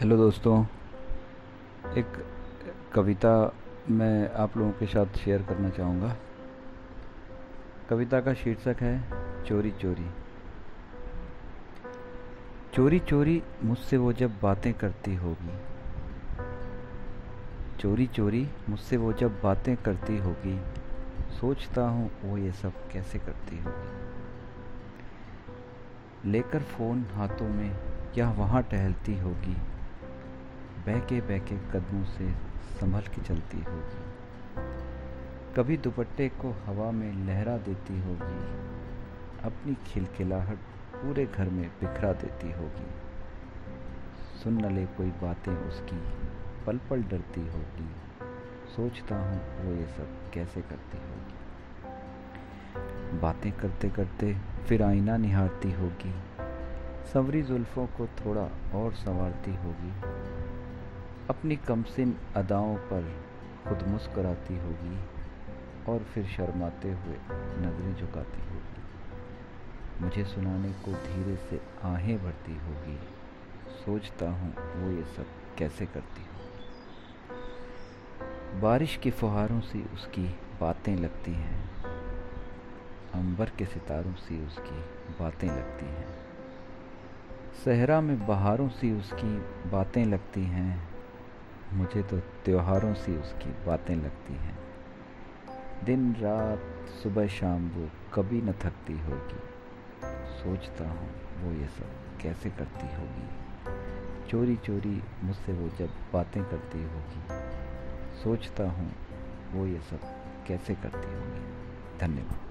Hello दोस्तों। एक कविता मैं आप लोगों के साथ शेयर करना चाहूँगा। कविता का शीर्षक है, चोरी चोरी। चोरी चोरी मुझसे वो जब बातें करती होगी। चोरी चोरी मुझसे वो जब बातें करती होगी। सोचता हूँ वो ये सब कैसे करती होगी। लेकर फ़ोन हाथों में, या वहाँ टहलती होगी। बहके बहके कदमों से संभल के चलती होगी। कभी दुपट्टे को हवा में लहरा देती होगी। अपनी खिलखिलाहट पूरे घर में बिखरा देती होगी। सुन न ले कोई बातें उसकी पल पल डरती होगी। सोचता हूँ वो ये सब कैसे करती होगी। बातें करते करते फिर आईना निहारती होगी। सवरी जुल्फ़ों को थोड़ा और संवारती होगी। अपनी कमसिन अदाओं पर खुद मुस्कराती होगी और फिर शर्माते हुए नज़रें झुकाती होगी। मुझे सुनाने को धीरे से आहें भरती होगी। सोचता हूँ, वो ये सब कैसे करती होगी। बारिश के फुहारों से उसकी बातें लगती हैं। अंबर के सितारों से उसकी बातें लगती हैं। सहरा में बहारों से उसकी बातें लगती हैं। मुझे तो त्योहारों से उसकी बातें लगती हैं। दिन रात सुबह शाम वो कभी न थकती होगी। सोचता हूँ वो ये सब कैसे करती होगी। चोरी चोरी मुझसे वो जब बातें करती होगी। सोचता हूँ वो ये सब कैसे करती होगी। धन्यवाद।